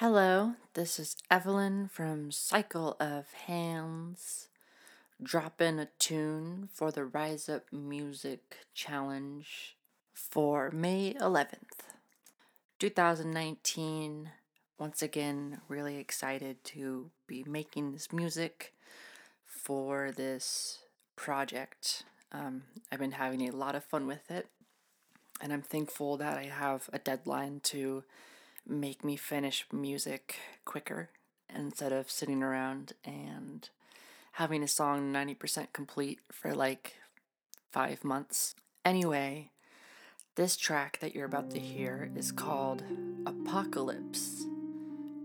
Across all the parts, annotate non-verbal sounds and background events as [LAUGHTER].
Hello, this is Evelyn from Cycle of Hands. Dropping a tune for the Rise Up Music Challenge for May 11th, 2019. Once again, really excited to be making this music for this project. Um, I've been having a lot of fun with it, and I'm thankful that I have a deadline to make me finish music quicker instead of sitting around and having a song 90% complete for like five months. Anyway, this track that you're about to hear is called Apocalypse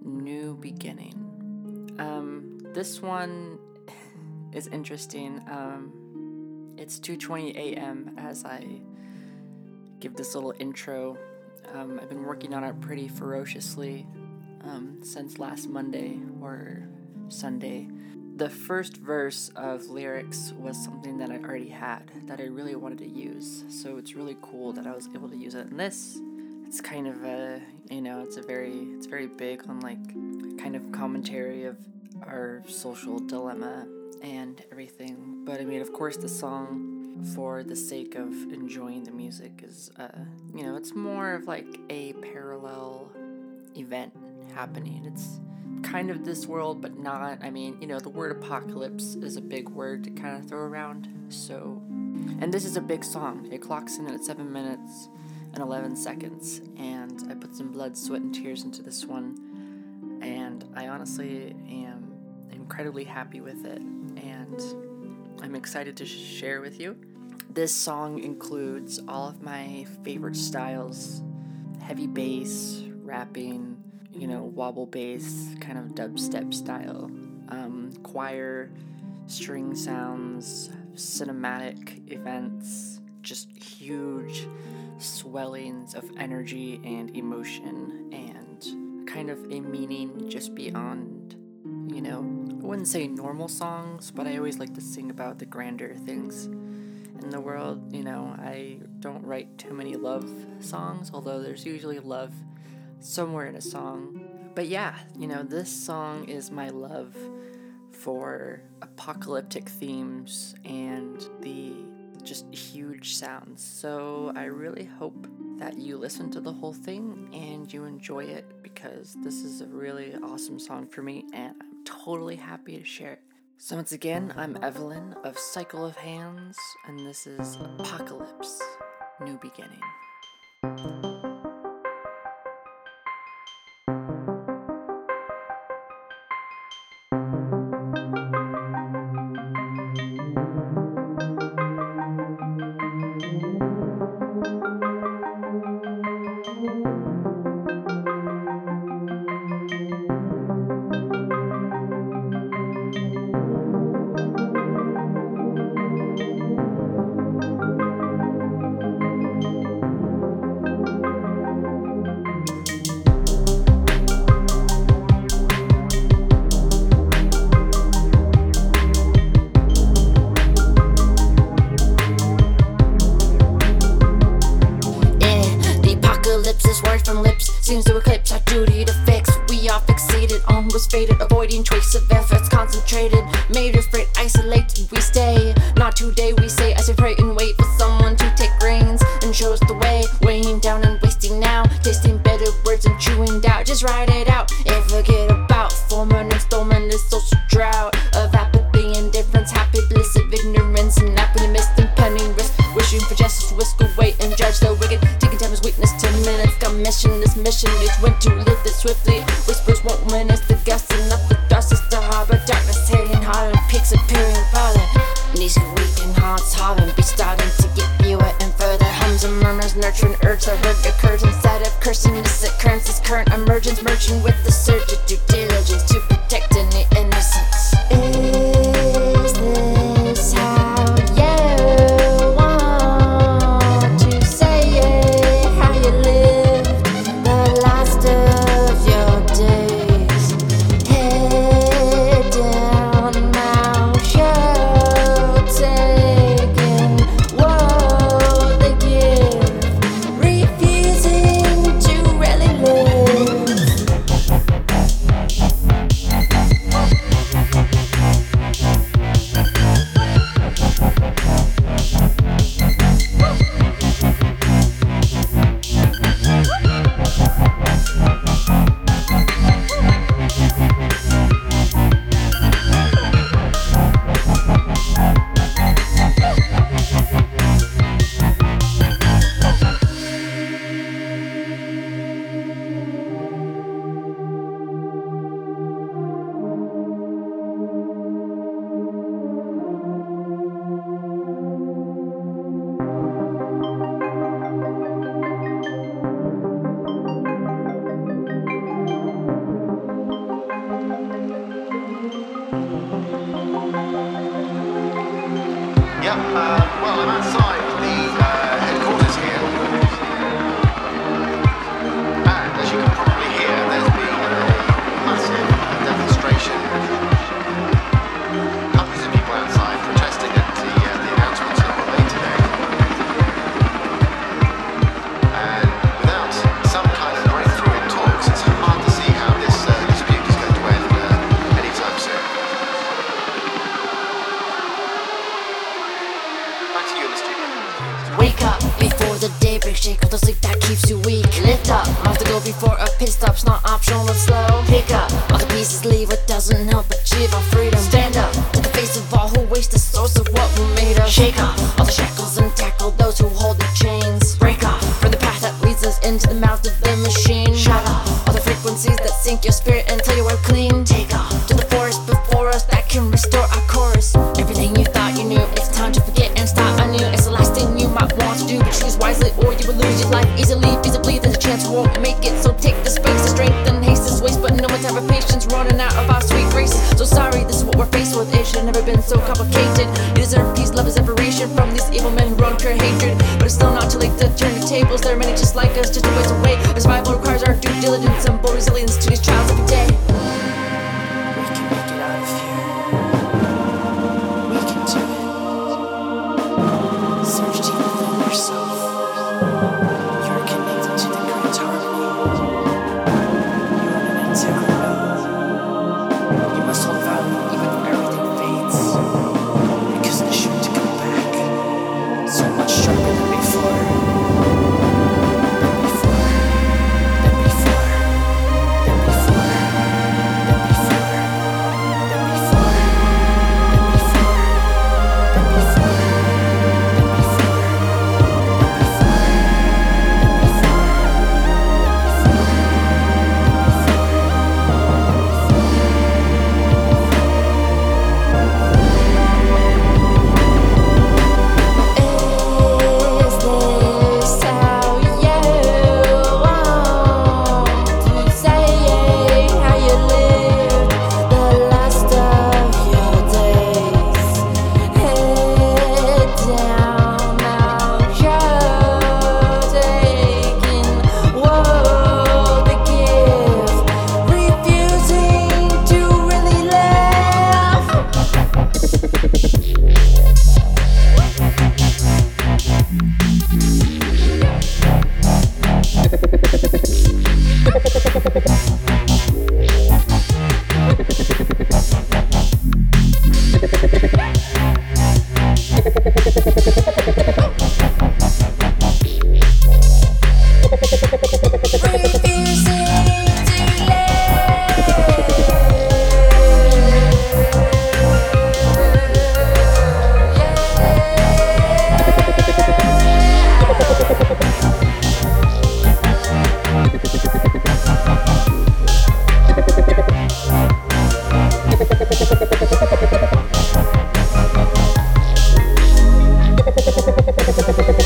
New Beginning. Um, this one [LAUGHS] is interesting. Um, it's 2:20 a.m. as I give this little intro um, I've been working on it pretty ferociously um, since last Monday or Sunday. The first verse of lyrics was something that I already had that I really wanted to use. So it's really cool that I was able to use it in this. It's kind of a, you know, it's a very, it's very big on like kind of commentary of our social dilemma and everything. But I mean, of course, the song for the sake of enjoying the music is uh, you know it's more of like a parallel event happening. It's kind of this world but not i mean you know the word apocalypse is a big word to kind of throw around so. And this is a big song. It clocks in at 7 minutes and 11 seconds and i put some blood sweat and tears into this one and i honestly am incredibly happy with it and i'm excited to share with you. This song includes all of my favorite styles. Heavy bass, rapping, you know, wobble bass, kind of dubstep style, um, choir, string sounds, cinematic events, just huge swellings of energy and emotion, and kind of a meaning just beyond, you know, I wouldn't say normal songs, but I always like to sing about the grander things in the world. You know, I don't write too many love songs, although there's usually love somewhere in a song. But yeah, you know, this song is my love for apocalyptic themes and the just huge sounds. So I really hope that you listen to the whole thing and you enjoy it because this is a really awesome song for me and I'm totally happy to share it. So, once again, I'm Evelyn of Cycle of Hands, and this is Apocalypse New Beginning. Almost faded, avoiding trace of efforts concentrated. Made afraid, isolated, we stay. Not today, we say, as we pray and wait for someone to take reins and show us the way. Weighing down and wasting now, tasting better words and chewing doubt. Just write it out and forget about forming and storming this social drought of apathy, indifference, happy bliss of ignorance, and mist and penning risk. Wishing for justice, whisk away and judge the wicked. Taking time as weakness, ten minutes, got mission, this mission is when to live this swiftly. Be starting to get fewer and further. Hums and murmurs, nurturing urge that hurt occurs instead of cursing this occurrence's current emergence, merging with the for a pit stop's not optional slow. Pick up all the pieces, leave what doesn't help achieve our freedom. Stand up to the face of all who waste the source of what we made of. Shake off all the shackles and tackle those who hold the chains. Break off from the path that leads us into the mouth of the machine. Shut off all the frequencies that sink your spirit until you are clean. Take off to the forest before us that can restore our chorus. Everything you thought you knew, it's time to forget and start anew. It's the last thing you might want to do, but choose wisely or you will lose your life easily won't make it. So take the space to strengthen, haste is waste. But no one's having patience, running out of our sweet grace. So sorry, this is what we're faced with. It should have never been so complicated. You deserve peace, love, and separation from these evil men who run pure hatred. But it's still not too late to turn the tables. There are many just like us, just a ways away. Our survival requires our due diligence and bold resilience to these. te.